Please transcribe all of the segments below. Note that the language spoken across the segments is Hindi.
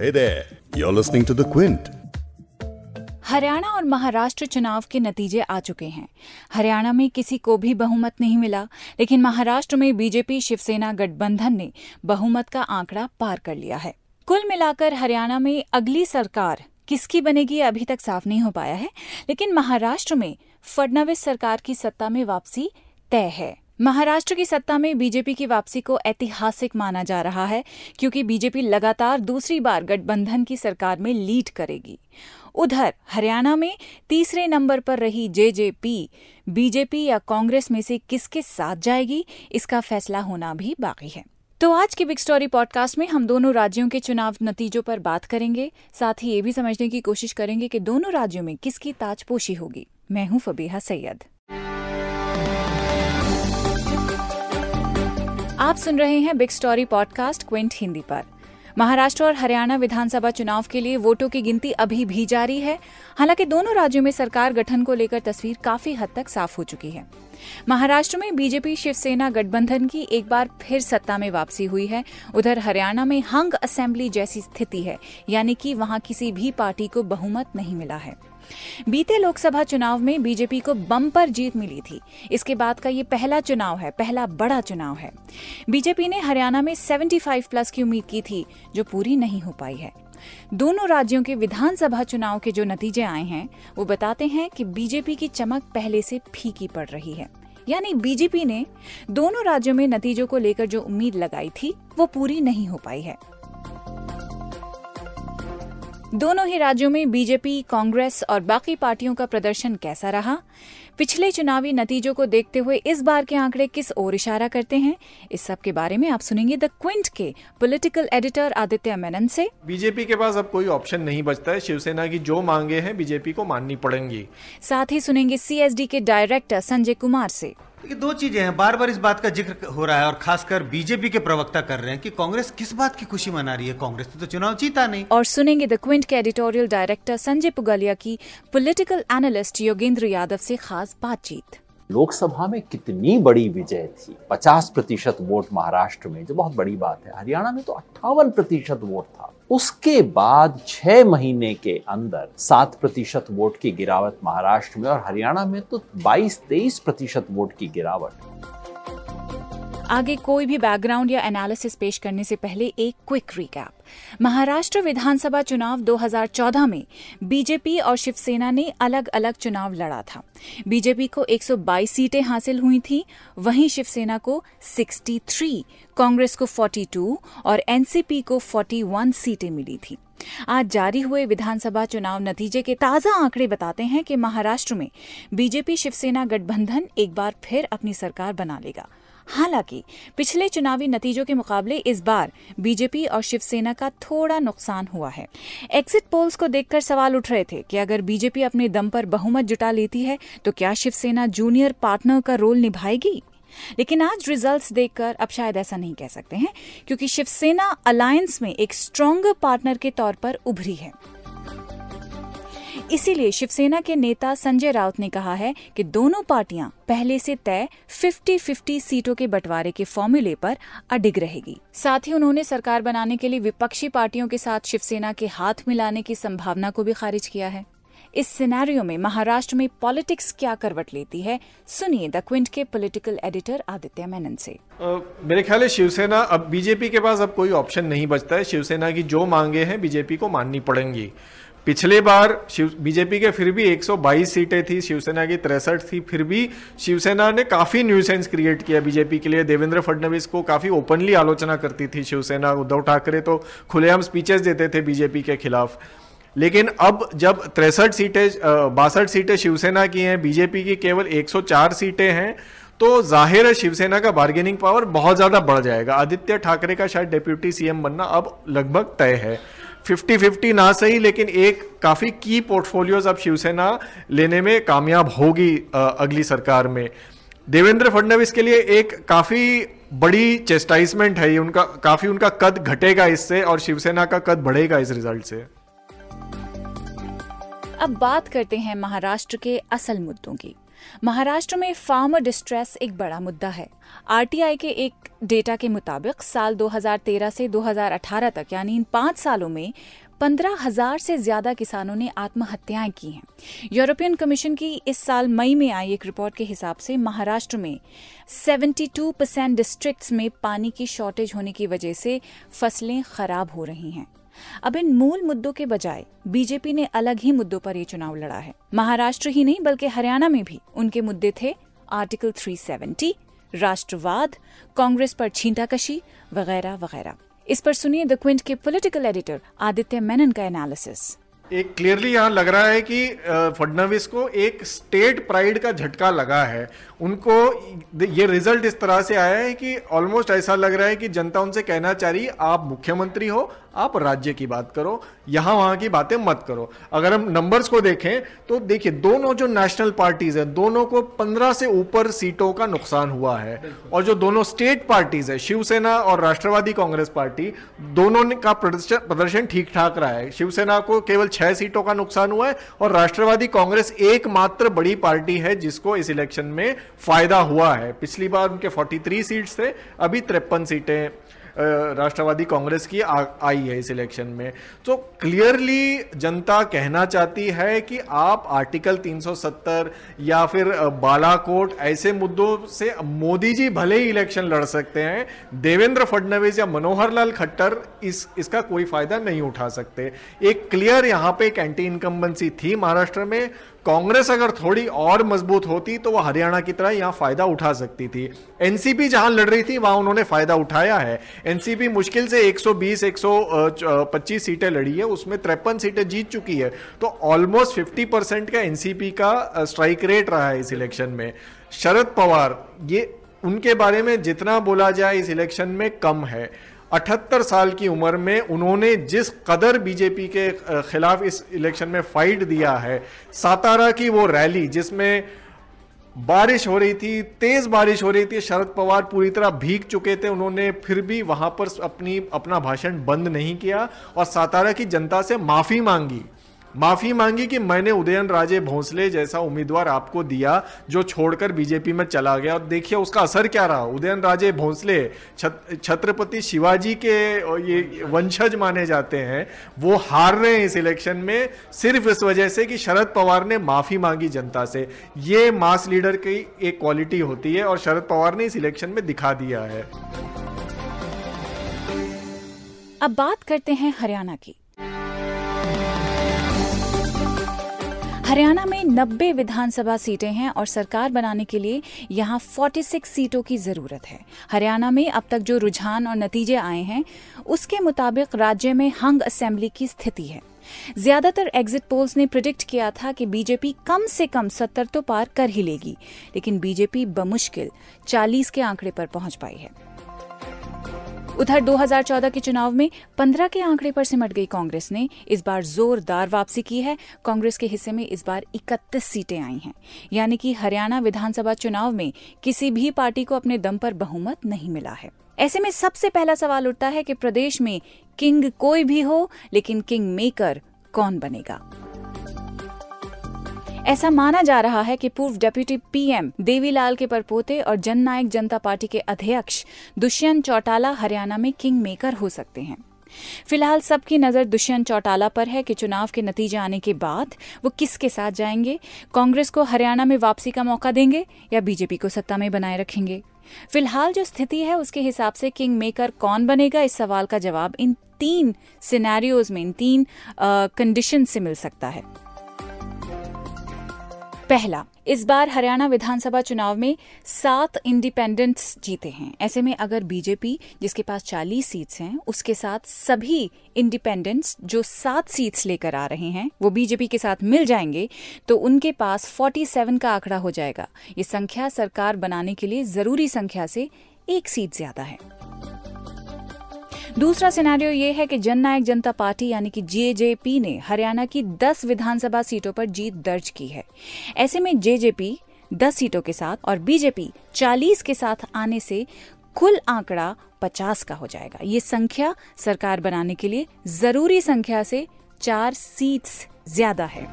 Hey there, you're listening to The Quint. Haryana और महाराष्ट्र चुनाव के नतीजे आ चुके हैं। हरियाणा में किसी को भी बहुमत नहीं मिला लेकिन महाराष्ट्र में बीजेपी शिवसेना गठबंधन ने बहुमत का आंकड़ा पार कर लिया है। कुल मिलाकर हरियाणा में अगली सरकार किसकी बनेगी अभी तक साफ़ नहीं हो पाया है लेकिन महाराष्ट्र में फडणवीस सरकार की सत्ता में वापसी तय है। महाराष्ट्र की सत्ता में बीजेपी की वापसी को ऐतिहासिक माना जा रहा है, क्योंकि बीजेपी लगातार दूसरी बार गठबंधन की सरकार में लीड करेगी। उधर, हरियाणा में तीसरे नंबर पर रही जेजेपी, बीजेपी या कांग्रेस में से किसके साथ जाएगी, इसका फैसला होना भी बाकी है। तो आज की बिग स्टोरी पॉडकास्ट में हम दोनों राज्यों के चुनाव नतीजों पर बात करेंगे। साथ ही ये भी समझने की कोशिश करेंगे कि दोनों राज्यों में किसकी ताजपोशी होगी। मैं हूँ फबीहा सैयद। आप सुन रहे हैं big story podcast Quint Hindi पर। महाराष्ट्र और हरियाणा विधानसभा चुनाव के लिए वोटों की गिनती अभी भी जारी है। हालाँकि दोनों राज्यों में सरकार गठन को लेकर तस्वीर काफ़ी हद तक साफ़ हो चुकी है। महाराष्ट्र में बीजेपी शिवसेना गठबंधन की एक बार फिर सत्ता में वापसी हुई है। उधर हरियाणा में हंग असेंबली जैसी स्थिति है, यानी कि वहाँ किसी भी पार्टी को बहुमत नहीं मिला है। बीते लोकसभा चुनाव में बीजेपी को बम्पर जीत मिली थी। इसके बाद का ये पहला चुनाव है, पहला बड़ा चुनाव है। बीजेपी ने हरियाणा में 75 प्लस की उम्मीद की थी, जो पूरी नहीं हो पाई है। दोनों राज्यों के विधानसभा चुनाव के जो नतीजे आए हैं, वो बताते हैं कि बीजेपी की चमक पहले से फीकी पड़ रही है। यानी बीजेपी ने दोनों राज्यों में नतीजों को लेकर जो उम्मीद लगाई थी, वो पूरी नहीं हो पाई है। दोनों ही राज्यों में बीजेपी कांग्रेस और बाकी पार्टियों का प्रदर्शन कैसा रहा? पिछले चुनावी नतीजों को देखते हुए इस बार के आंकड़े किस ओर इशारा करते हैं? इस सब के बारे में आप सुनेंगे द क्विंट के पॉलिटिकल एडिटर आदित्य मेनन से। बीजेपी के पास अब कोई ऑप्शन नहीं बचता है। शिवसेना की जो मांगे हैं बीजेपी को माननी पड़ेंगी। साथ ही सुनेंगे सीएसडी के डायरेक्टर संजय कुमार से। देखिए, दो चीज़ें हैं। बार बार इस बात का ज़िक्र हो रहा है और खासकर बीजेपी के प्रवक्ता कर रहे हैं कि कांग्रेस किस बात की खुशी मना रही है? कांग्रेस ने तो चुनाव जीता नहीं। और सुनेंगे द क्विंट के एडिटोरियल डायरेक्टर संजय पुगलिया की पॉलिटिकल एनालिस्ट योगेंद्र यादव से खास बातचीत। लोकसभा में कितनी बड़ी विजय थी? 50 प्रतिशत वोट महाराष्ट्र में, जो बहुत बड़ी बात है। हरियाणा में तो अट्ठावन प्रतिशत वोट था। उसके बाद छह महीने के अंदर सात प्रतिशत वोट की गिरावट महाराष्ट्र में और हरियाणा में तो 22-23 प्रतिशत वोट की गिरावट। आगे कोई भी बैकग्राउंड या एनालिसिस पेश करने से पहले एक क्विक रिकैप महाराष्ट्र विधानसभा चुनाव 2014 में बीजेपी और शिवसेना ने अलग अलग चुनाव लड़ा था. बीजेपी को 122 सीटें हासिल हुई थी वहीं शिवसेना को 63, कांग्रेस को 42 और एनसीपी को 41 सीटें मिली थी. आज जारी हुए विधानसभा चुनाव नतीजे के ताज़ा आंकड़े बताते हैं कि महाराष्ट्र में बीजेपी शिवसेना गठबंधन एक बार फिर अपनी सरकार बना लेगा। हालाँकि, पिछले चुनावी नतीजों के मुकाबले इस बार बीजेपी और शिवसेना का थोड़ा नुकसान हुआ है। एग्जिट पोल्स को देखकर सवाल उठ रहे थे कि अगर बीजेपी अपने दम पर बहुमत जुटा लेती है तो क्या शिवसेना जूनियर पार्टनर का रोल निभाएगी? लेकिन आज रिजल्ट्स देखकर अब शायद ऐसा नहीं कह सकते हैं, क्योंकि शिवसेना अलायंस में एक स्ट्रॉन्गर पार्टनर के तौर पर उभरी है। इसीलिए शिवसेना के नेता संजय राउत ने कहा है कि दोनों पार्टियाँ पहले से तय 50-50 सीटों के बंटवारे के फॉर्मूले पर अडिग रहेगी। साथ ही उन्होंने सरकार बनाने के लिए विपक्षी पार्टियों के साथ शिवसेना के हाथ मिलाने की संभावना को भी खारिज किया है। इस सिनेरियो में महाराष्ट्र में पॉलिटिक्स क्या करवट लेती है सुनिए द क्विंट के पॉलिटिकल एडिटर आदित्य मेनन से। आ, मेरे ख्याल है शिवसेना अब बीजेपी के पास अब कोई ऑप्शन नहीं बचता है। शिवसेना की जो मांगे हैं बीजेपी को माननी पड़ेंगी। पिछले बार बीजेपी के फिर भी 122 सीटें थी, शिवसेना की तिरसठ थी, फिर भी शिवसेना ने काफ़ी न्यूसेंस क्रिएट किया बीजेपी के लिए। देवेंद्र फडणवीस को काफ़ी ओपनली आलोचना करती थी शिवसेना, उद्धव ठाकरे तो खुलेआम स्पीचेस देते थे बीजेपी के खिलाफ। लेकिन अब जब तिरसठ सीटें बासठ सीटें शिवसेना की हैं, बीजेपी की केवल 104 सीटें हैं तो ज़ाहिर है शिवसेना का बार्गेनिंग पावर बहुत ज़्यादा बढ़ जाएगा। आदित्य ठाकरे का शायद डेप्यूटी सीएम बनना अब लगभग तय है। फिफ्टी फिफ्टी ना सही, लेकिन एक काफ़ी की पोर्टफोलियोज अब शिवसेना लेने में कामयाब होगी अगली सरकार में। देवेंद्र फडणवीस के लिए एक काफ़ी बड़ी चेस्टाइजमेंट है उनका, काफ़ी उनका कद घटेगा इससे और शिवसेना का कद बढ़ेगा इस रिज़ल्ट से। अब बात करते हैं महाराष्ट्र के असल मुद्दों की। महाराष्ट्र में फार्मर डिस्ट्रेस एक बड़ा मुद्दा है। आरटीआई के एक डेटा के मुताबिक साल 2013 से 2018 तक, यानी इन पाँच सालों में पंद्रह हज़ार से ज़्यादा किसानों ने आत्महत्याएँ की हैं। यूरोपियन कमीशन की इस साल मई में आई एक रिपोर्ट के हिसाब से महाराष्ट्र में 72 परसेंट डिस्ट्रिक्ट में पानी की शॉर्टेज होने की वजह से फ़सलें खराब हो रही हैं। अब इन मूल मुद्दों के बजाय बीजेपी ने अलग ही मुद्दों पर ये चुनाव लड़ा है। महाराष्ट्र ही नहीं बल्कि हरियाणा में भी। उनके मुद्दे थे आर्टिकल 370, राष्ट्रवाद कांग्रेस पर छींटाकशी वगैरह वगैरह। इस पर सुनिए द क्विंट के पॉलिटिकल एडिटर आदित्य मेनन का एनालिसिस एक क्लियरली यहाँ लग रहा है कि फडनवीस को एक स्टेट प्राइड का झटका लगा है। उनको ये रिज़ल्ट इस तरह से आया है कि ऑलमोस्ट ऐसा लग रहा है कि जनता उनसे कहना चाह रही आप मुख्यमंत्री हो आप राज्य की बात करो यहाँ वहाँ की बातें मत करो। अगर हम नंबर्स को देखें तो देखिए दोनों जो नेशनल पार्टीज़ है दोनों को 15 से ऊपर सीटों का नुकसान हुआ है। और जो दोनों स्टेट पार्टीज़ है शिवसेना और राष्ट्रवादी कांग्रेस पार्टी दोनों का प्रदर्शन ठीक ठाक रहा है। शिवसेना को केवल छह सीटों का नुकसान हुआ है और राष्ट्रवादी कांग्रेस एकमात्र बड़ी पार्टी है जिसको इस इलेक्शन में फ़ायदा हुआ है। पिछली बार उनके 43 सीट्स थे अभी तिरपन सीटें राष्ट्रवादी कांग्रेस की आ, आई है इस इलेक्शन में। तो क्लियरली जनता कहना चाहती है कि आप आर्टिकल 370 या फिर बालाकोट ऐसे मुद्दों से मोदी जी भले ही इलेक्शन लड़ सकते हैं देवेंद्र फडणवीस या मनोहर लाल खट्टर इस इसका कोई फ़ायदा नहीं उठा सकते। एक क्लियर यहाँ पे एक एंटी इनकम्बेंसी थी महाराष्ट्र में। कांग्रेस अगर थोड़ी और मज़बूत होती तो वह हरियाणा की तरह यहाँ फ़ायदा उठा सकती थी। एनसीपी जहाँ लड़ रही थी, वहाँ उन्होंने फ़ायदा उठाया है। एनसीपी मुश्किल से 120 125 सीटें लड़ी है, उसमें तिरपन सीटें जीत चुकी है। तो ऑलमोस्ट 50 परसेंट का एनसीपी का स्ट्राइक रेट रहा है इस इलेक्शन में। शरद पवार, ये उनके बारे में जितना बोला जाए इस इलेक्शन में कम है। अठहत्तर साल की उम्र में उन्होंने जिस कदर बीजेपी के खिलाफ इस इलेक्शन में फाइट दिया है, सातारा की वो रैली जिसमें बारिश हो रही थी, तेज बारिश हो रही थी, शरद पवार पूरी तरह भीग चुके थे, उन्होंने फिर भी वहाँ पर अपनी, अपना भाषण बंद नहीं किया और सातारा की जनता से माफ़ी मांगी। माफ़ी मांगी कि मैंने उदयन राजे भोंसले जैसा उम्मीदवार आपको दिया, जो छोड़कर बीजेपी में चला गया। और देखिए, उसका असर क्या रहा? उदयन राजे भोसले छत्रपति शिवाजी के ये वंशज माने जाते हैं। वो हार रहे हैं इस इलेक्शन में, सिर्फ़ इस वजह से कि शरद पवार ने माफ़ी मांगी जनता से। ये मास लीडर की एक क्वालिटी होती है और शरद पवार ने इस इलेक्शन में दिखा दिया है। अब बात करते हैं हरियाणा की। हरियाणा में 90 विधानसभा सीटें हैं और सरकार बनाने के लिए यहाँ 46 सीटों की ज़रूरत है। हरियाणा में अब तक जो रुझान और नतीजे आए हैं, उसके मुताबिक राज्य में हंग असेंबली की स्थिति है। ज़्यादातर एग्जिट पोल्स ने प्रिडिक्ट किया था कि बीजेपी कम से कम सत्तर तो पार कर ही लेगी, लेकिन बीजेपी बमुश्किल 40 के आंकड़े पर पहुँच पाई है। उधर 2014 के चुनाव में 15 के आंकड़े पर सिमट गई कांग्रेस ने इस बार जोरदार वापसी की है। कांग्रेस के हिस्से में इस बार 31 सीटें आई हैं। यानी कि हरियाणा विधानसभा चुनाव में किसी भी पार्टी को अपने दम पर बहुमत नहीं मिला है। ऐसे में सबसे पहला सवाल उठता है कि प्रदेश में किंग कोई भी हो, लेकिन किंग मेकर कौन बनेगा? ऐसा माना जा रहा है कि पूर्व डेप्यूटी पीएम देवीलाल के परपोते और जननायक जनता पार्टी के अध्यक्ष दुष्यंत चौटाला हरियाणा में किंग मेकर हो सकते हैं। फ़िलहाल सबकी नज़र दुष्यंत चौटाला पर है कि चुनाव के नतीजे आने के बाद वो किसके साथ जाएँगे? कांग्रेस को हरियाणा में वापसी का मौका देंगे या बीजेपी को सत्ता में बनाए रखेंगे? फ़िलहाल जो स्थिति है, उसके हिसाब से किंग मेकर कौन बनेगा? इस सवाल का जवाब इन तीन सिनेरियोज में, इन तीन कंडीशन से मिल सकता है। पहला, इस बार हरियाणा विधानसभा चुनाव में सात इंडिपेंडेंट्स जीते हैं। ऐसे में अगर बीजेपी, जिसके पास 40 सीट्स हैं, उसके साथ सभी इंडिपेंडेंट्स जो सात सीट्स लेकर आ रहे हैं, वो बीजेपी के साथ मिल जाएँगे तो उनके पास 47 का आंकड़ा हो जाएगा। ये संख्या सरकार बनाने के लिए ज़रूरी संख्या से एक सीट ज़्यादा है। दूसरा सिनेरियो ये है कि जननायक जनता पार्टी यानी कि जेजेपी ने हरियाणा की 10 विधानसभा सीटों पर जीत दर्ज की है। ऐसे में जेजेपी 10 सीटों के साथ और बीजेपी 40 के साथ आने से कुल आंकड़ा 50 का हो जाएगा। ये संख्या सरकार बनाने के लिए ज़रूरी संख्या से चार सीट्स ज़्यादा है।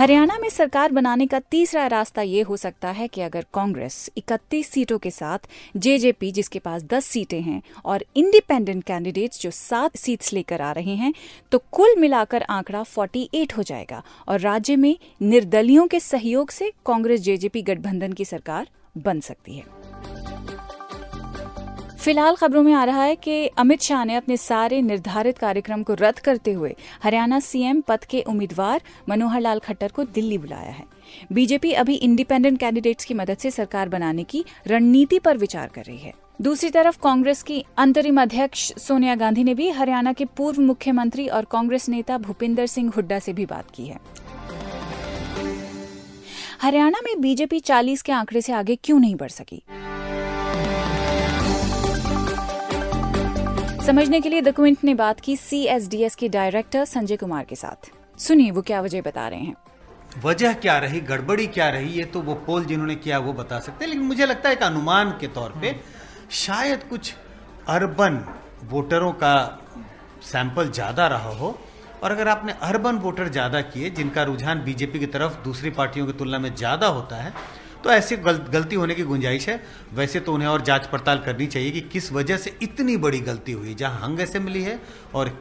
हरियाणा में सरकार बनाने का तीसरा रास्ता ये हो सकता है कि अगर कांग्रेस 31 सीटों के साथ जेजेपी, जिसके पास 10 सीटें हैं, और इंडिपेंडेंट कैंडिडेट्स जो सात सीट्स लेकर आ रहे हैं तो कुल मिलाकर आंकड़ा 48 हो जाएगा। और राज्य में निर्दलियों के सहयोग से कांग्रेस जेजेपी गठबंधन की सरकार बन सकती है। फ़िलहाल खबरों में आ रहा है कि अमित शाह ने अपने सारे निर्धारित कार्यक्रम को रद्द करते हुए हरियाणा सीएम पद के उम्मीदवार मनोहर लाल खट्टर को दिल्ली बुलाया है। बीजेपी अभी इंडिपेंडेंट कैंडिडेट्स की मदद से सरकार बनाने की रणनीति पर विचार कर रही है। दूसरी तरफ़ कांग्रेस की अंतरिम अध्यक्ष सोनिया गांधी ने भी हरियाणा के पूर्व मुख्यमंत्री और कांग्रेस नेता भूपिंदर सिंह हुड्डा से भी बात की है। हरियाणा में बीजेपी 40 के आंकड़े से आगे क्यों नहीं बढ़ सकी? समझने के लिए द क्विंट ने बात की सीएसडीएस के डायरेक्टर संजय कुमार के साथ। सुनिए, वो क्या वजह बता रहे हैं? वजह क्या रही? गड़बड़ी क्या रही? ये तो वो पोल जिन्होंने किया, वो बता सकते हैं। लेकिन मुझे लगता है एक अनुमान के तौर पे शायद कुछ अर्बन वोटरों का सैंपल ज़्यादा रहा हो। और अगर आपने अर्बन वोटर ज़्यादा किए, जिनका रुझान बीजेपी की तरफ़ दूसरी पार्टियों की तुलना में ज़्यादा होता है तो ऐसी गल, गलती होने की गुंजाइश है। वैसे तो उन्हें और जाँच पड़ताल करनी चाहिए कि किस वजह से इतनी बड़ी गलती हुई जहाँ हंग असेंबली है और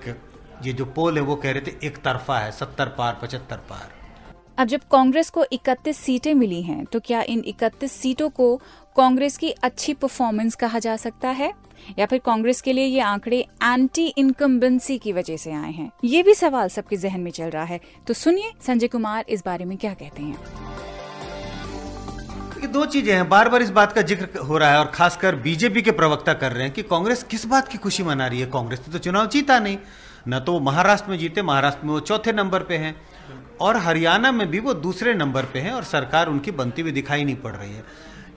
ये जो पोल है वो कह रहे थे एक तरफा है सत्तर पार पचहत्तर पार। अब जब कांग्रेस को 31 सीटें मिली हैं तो क्या इन 31 सीटों को कांग्रेस की अच्छी परफॉर्मेंस कहा जा सकता है? या फिर कांग्रेस के लिए ये आंकड़े एंटी इनकम्बेंसी की वजह से आए हैं? ये भी सवाल सबके जहन में चल रहा है। तो सुनिए संजय कुमार इस बारे में क्या कहते हैं। ये दो चीज़ें हैं। बार बार इस बात का ज़िक्र हो रहा है और खासकर बीजेपी के प्रवक्ता कर रहे हैं कि कांग्रेस किस बात की खुशी मना रही है? कांग्रेस ने तो चुनाव जीता नहीं। न तो वो महाराष्ट्र में जीते, महाराष्ट्र में वो चौथे नंबर पे हैं। और हरियाणा में भी वो दूसरे नंबर पे हैं और सरकार उनकी बनती हुई दिखाई नहीं पड़ रही है।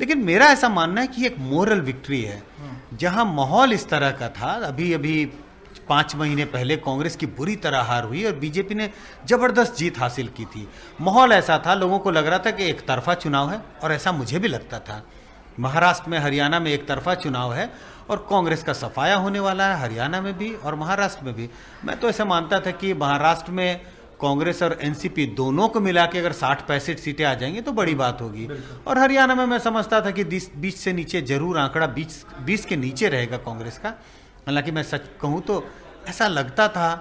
लेकिन मेरा ऐसा मानना है कि एक मोरल विक्ट्री है। जहाँ माहौल इस तरह का था अभी अभी पाँच महीने पहले कांग्रेस की बुरी तरह हार हुई और बीजेपी ने ज़बरदस्त जीत हासिल की थी। माहौल ऐसा था लोगों को लग रहा था कि एक तरफा चुनाव है और ऐसा मुझे भी लगता था। महाराष्ट्र में हरियाणा में एक तरफा चुनाव है और कांग्रेस का सफाया होने वाला है हरियाणा में भी और महाराष्ट्र में भी। मैं तो ऐसा मानता था कि महाराष्ट्र में कांग्रेस और एनसीपी दोनों को मिला के अगर साठ पैंसठ सीटें आ जाएँगी तो बड़ी बात होगी। और हरियाणा में मैं समझता था कि बीस से नीचे ज़रूर आंकड़ा बीस बीस के नीचे रहेगा कांग्रेस का। हालाँकि मैं सच कहूँ तो ऐसा लगता था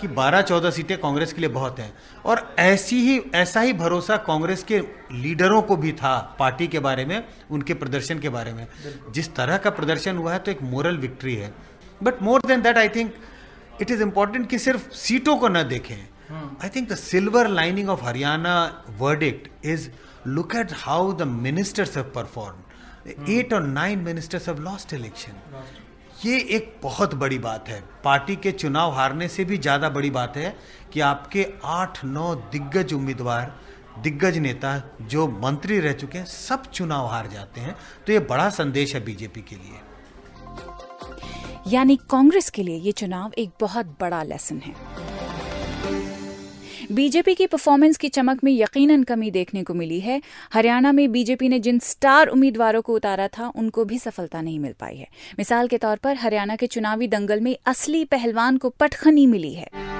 कि 12-14 सीटें कांग्रेस के लिए बहुत हैं। और ऐसी ही ऐसा ही भरोसा कांग्रेस के लीडरों को भी था पार्टी के बारे में उनके प्रदर्शन के बारे में। जिस तरह का प्रदर्शन हुआ है तो एक मोरल विक्ट्री है। But more than that I think it is important कि सिर्फ़ सीटों को न देखें। I think the silver lining of Haryana verdict is look at how the ministers have perform eight और nine ministers have lost election ये एक बहुत बड़ी बात है। पार्टी के चुनाव हारने से भी ज़्यादा बड़ी बात है कि आपके आठ, नौ दिग्गज उम्मीदवार, दिग्गज नेता जो मंत्री रह चुके हैं, सब चुनाव हार जाते हैं। तो ये बड़ा संदेश है बीजेपी के लिए। यानी कांग्रेस के लिए ये चुनाव एक बहुत बड़ा लेसन है। बीजेपी की परफॉर्मेंस की चमक में यकीनन कमी देखने को मिली है। हरियाणा में बीजेपी ने जिन स्टार उम्मीदवारों को उतारा था, उनको भी सफलता नहीं मिल पाई है। मिसाल के तौर पर हरियाणा के चुनावी दंगल में असली पहलवान को पटखनी मिली है।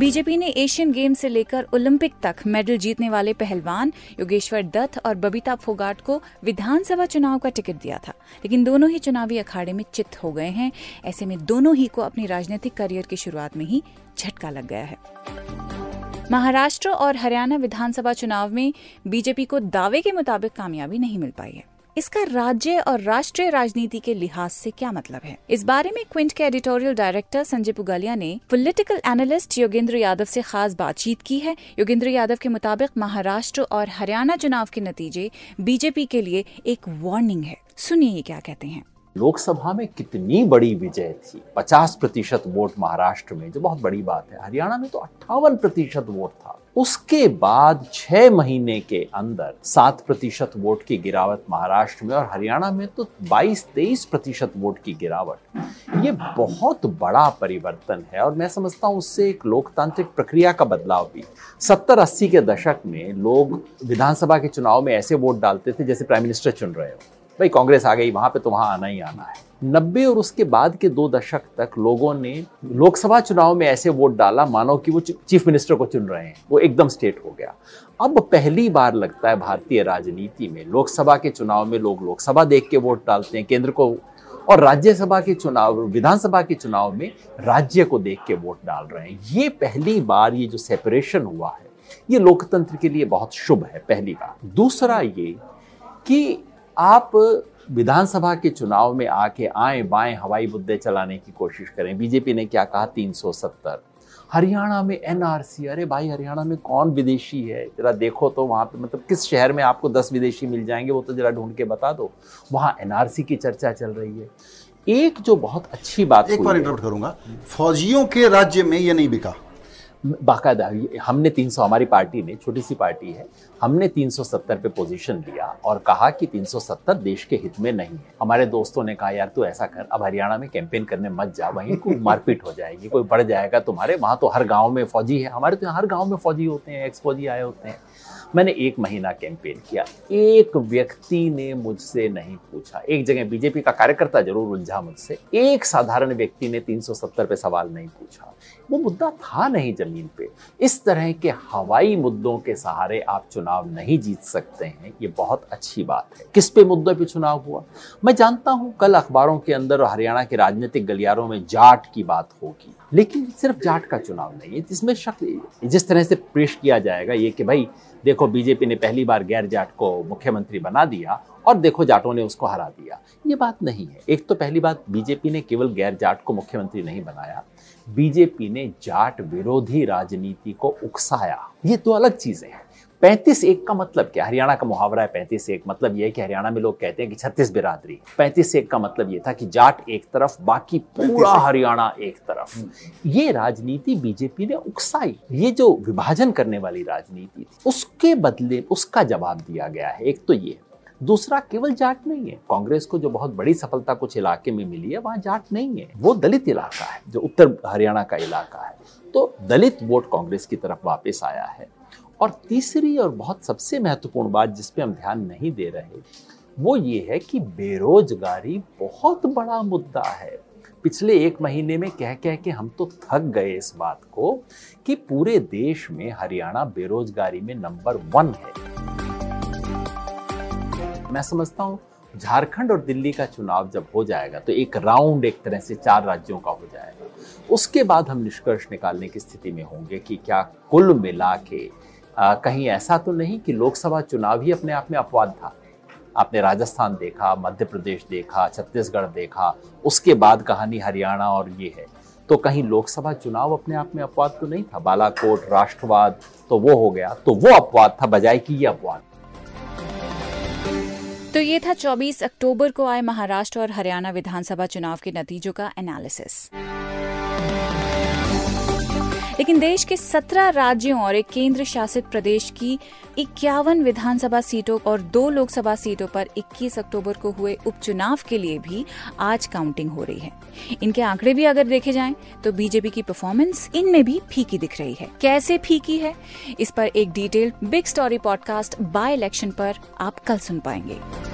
बीजेपी ने एशियन गेम से लेकर ओलंपिक तक मेडल जीतने वाले पहलवान योगेश्वर दत्त और बबीता फोगाट को विधानसभा चुनाव का टिकट दिया था। लेकिन दोनों ही चुनावी अखाड़े में चित हो गए हैं। ऐसे में दोनों ही को अपनी राजनीतिक करियर की शुरुआत में ही झटका लग गया है। महाराष्ट्र और हरियाणा विधानसभा चुनाव में बीजेपी को दावे के मुताबिक कामयाबी नहीं मिल पाई है। इसका राज्य और राष्ट्रीय राजनीति के लिहाज से क्या मतलब है? इस बारे में क्विंट के एडिटोरियल डायरेक्टर संजय पुगालिया ने पॉलिटिकल एनालिस्ट योगेंद्र यादव से खास बातचीत की है। योगेंद्र यादव के मुताबिक महाराष्ट्र और हरियाणा चुनाव के नतीजे बीजेपी के लिए एक वार्निंग है। सुनिए ये क्या कहते हैं। लोकसभा में कितनी बड़ी विजय थी? 50 प्रतिशत वोट महाराष्ट्र में, जो बहुत बड़ी बात है। हरियाणा में तो अट्ठावन प्रतिशत वोट था। उसके बाद छह महीने के अंदर सात प्रतिशत वोट की गिरावट महाराष्ट्र में और हरियाणा में तो 22-23 प्रतिशत वोट की गिरावट। ये बहुत बड़ा परिवर्तन है और मैं समझता हूँ उससे एक लोकतांत्रिक प्रक्रिया का बदलाव भी। सत्तर, अस्सी के दशक में लोग विधानसभा के चुनाव में ऐसे वोट डालते थे जैसे प्राइम मिनिस्टर चुन रहे हो। भाई कांग्रेस आ गई, वहाँ पे तो वहाँ आना ही आना है। नब्बे और उसके बाद के दो दशक तक लोगों ने लोकसभा चुनाव में ऐसे वोट डाला, मानो कि वो चीफ मिनिस्टर को चुन रहे हैं। वो एकदम स्टेट हो गया। अब पहली बार लगता है भारतीय राजनीति में लोकसभा के चुनाव में लोग लोकसभा देख के वोट डालते हैं, केंद्र को और राज्यसभा के चुनाव, विधानसभा के चुनाव में राज्य को देख के वोट डाल रहे हैं। ये पहली बार ये जो सेपरेशन हुआ है, ये लोकतंत्र के लिए बहुत शुभ है, पहली बार दूसरा ये कि आप विधानसभा के चुनाव में आके आए बाएँ हवाई मुद्दे चलाने की कोशिश करें। बीजेपी ने क्या कहा? 370 हरियाणा में एनआरसी। अरे भाई हरियाणा में कौन विदेशी है? जरा देखो तो वहाँ पे मतलब किस शहर में आपको दस विदेशी मिल जाएँगे वो तो जरा ढूंढ के बता दो। वहाँ एनआरसी की चर्चा चल रही है। एक जो बहुत अच्छी बात एक बार इंटरप्ट करूँगा। फौजियों के राज्य में ये नहीं बिका। बाकायदा हमने 300 हमारी पार्टी ने छोटी सी पार्टी है हमने 370 पे पोजीशन लिया और कहा कि 370 देश के हित में नहीं है। हमारे दोस्तों ने कहा यार तू ऐसा कर अब हरियाणा में कैंपेन करने मत जा वहीं को मारपीट हो जाएगी कोई बढ़ जाएगा तुम्हारे वहाँ तो हर गाँव में फौजी है हमारे तो हर गाँव में फौजी होते हैं एक्स फौजी आए होते हैं। मैंने एक महीना कैंपेन किया एक व्यक्ति ने मुझसे नहीं पूछा। एक जगह बीजेपी का कार्यकर्ता ज़रूर उलझा मुझसे एक साधारण व्यक्ति ने 370 पे सवाल नहीं पूछा। वो मुद्दा था नहीं ज़मीन पे। इस तरह के हवाई मुद्दों के सहारे आप चुनाव नहीं जीत सकते हैं, ये बहुत अच्छी बात है। किस पे मुद्दों पे चुनाव हुआ? मैं जानता हूँ कल अखबारों के अंदर हरियाणा के राजनीतिक गलियारों में जाट की बात होगी। लेकिन सिर्फ़ जाट का चुनाव नहीं है जिसमें शक, जिस तरह से पेश किया जाएगा, ये कि भाई, देखो, बीजेपी ने पहली बार गैर जाट को मुख्यमंत्री बना दिया और देखो जाटों ने उसको हरा दिया। ये बात नहीं है। एक तो पहली बात बीजेपी ने केवल गैर जाट को मुख्यमंत्री नहीं बनाया। बीजेपी ने जाट विरोधी राजनीति को उकसाया। ये दो अलग चीज़ें हैं। पैंतीस एक का मतलब क्या? हरियाणा का मुहावरा है पैंतीस एक। मतलब यह है कि हरियाणा में लोग कहते हैं कि छत्तीस बिरादरी। पैंतीस एक का मतलब यह था कि जाट एक तरफ़ बाकी पूरा हरियाणा एक तरफ़। ये राजनीति बीजेपी ने उकसाई। ये जो विभाजन करने वाली राजनीति थी उसके बदले उसका जवाब दिया गया है। एक तो ये। दूसरा केवल जाट नहीं है। कांग्रेस को जो बहुत बड़ी सफलता कुछ इलाके में मिली है, वहाँ जाट नहीं है। वो दलित इलाका है, जो उत्तर हरियाणा का इलाका है। तो दलित वोट कांग्रेस की तरफ़ वापस आया है। और तीसरी और बहुत सबसे महत्वपूर्ण बात जिसपे हम ध्यान नहीं दे रहे, वो ये है कि बेरोजगारी बहुत बड़ा मुद्दा है। पिछले एक महीने में कह कह के हम तो थक गए इस बात को कि पूरे देश में हरियाणा बेरोजगारी में नंबर वन है। मैं समझता हूँ झारखंड और दिल्ली का चुनाव जब हो जाएगा तो एक राउंड एक तरह से चार राज्यों का हो जाएगा। उसके बाद हम निष्कर्ष निकालने की स्थिति में होंगे कि क्या कुल मिला के आ, कहीं ऐसा तो नहीं कि लोकसभा चुनाव ही अपने आप में अपवाद था। आपने राजस्थान देखा मध्य प्रदेश देखा छत्तीसगढ़ देखा उसके बाद कहानी हरियाणा और ये है। तो कहीं लोकसभा चुनाव अपने आप में अपवाद तो नहीं था? बालाकोट राष्ट्रवाद तो वो हो गया। तो वो अपवाद था बजाय कि ये अपवाद। तो ये था 24 अक्टूबर को आए महाराष्ट्र और हरियाणा विधानसभा चुनाव के नतीजों का एनालिसिस लेकिन देश के 17 राज्यों और एक केंद्र शासित प्रदेश की इक्यावन विधानसभा सीटों और दो लोकसभा सीटों पर 21 अक्टूबर को हुए उपचुनाव के लिए भी आज काउंटिंग हो रही है। इनके आंकड़े भी अगर देखे जाएँ तो बीजेपी की परफॉर्मेंस इनमें भी फीकी दिख रही है। कैसे फीकी है? इस पर एक detail big story podcast by election पर आप कल सुन पाएँगे।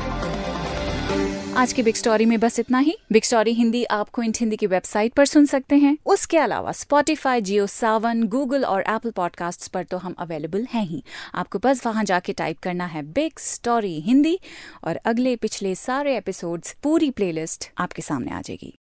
आज की बिग स्टोरी में बस इतना ही। बिग स्टोरी हिंदी आपको इंट हिंदी की वेबसाइट पर सुन सकते हैं। उसके अलावा स्पॉटिफाई जियो सावन गूगल और एप्पल पॉडकास्ट पर तो हम अवेलेबल हैं ही। आपको बस वहाँ जाके टाइप करना है बिग स्टोरी हिंदी और अगले पिछले सारे एपिसोड्स पूरी प्लेलिस्ट आपके सामने आ जाएगी।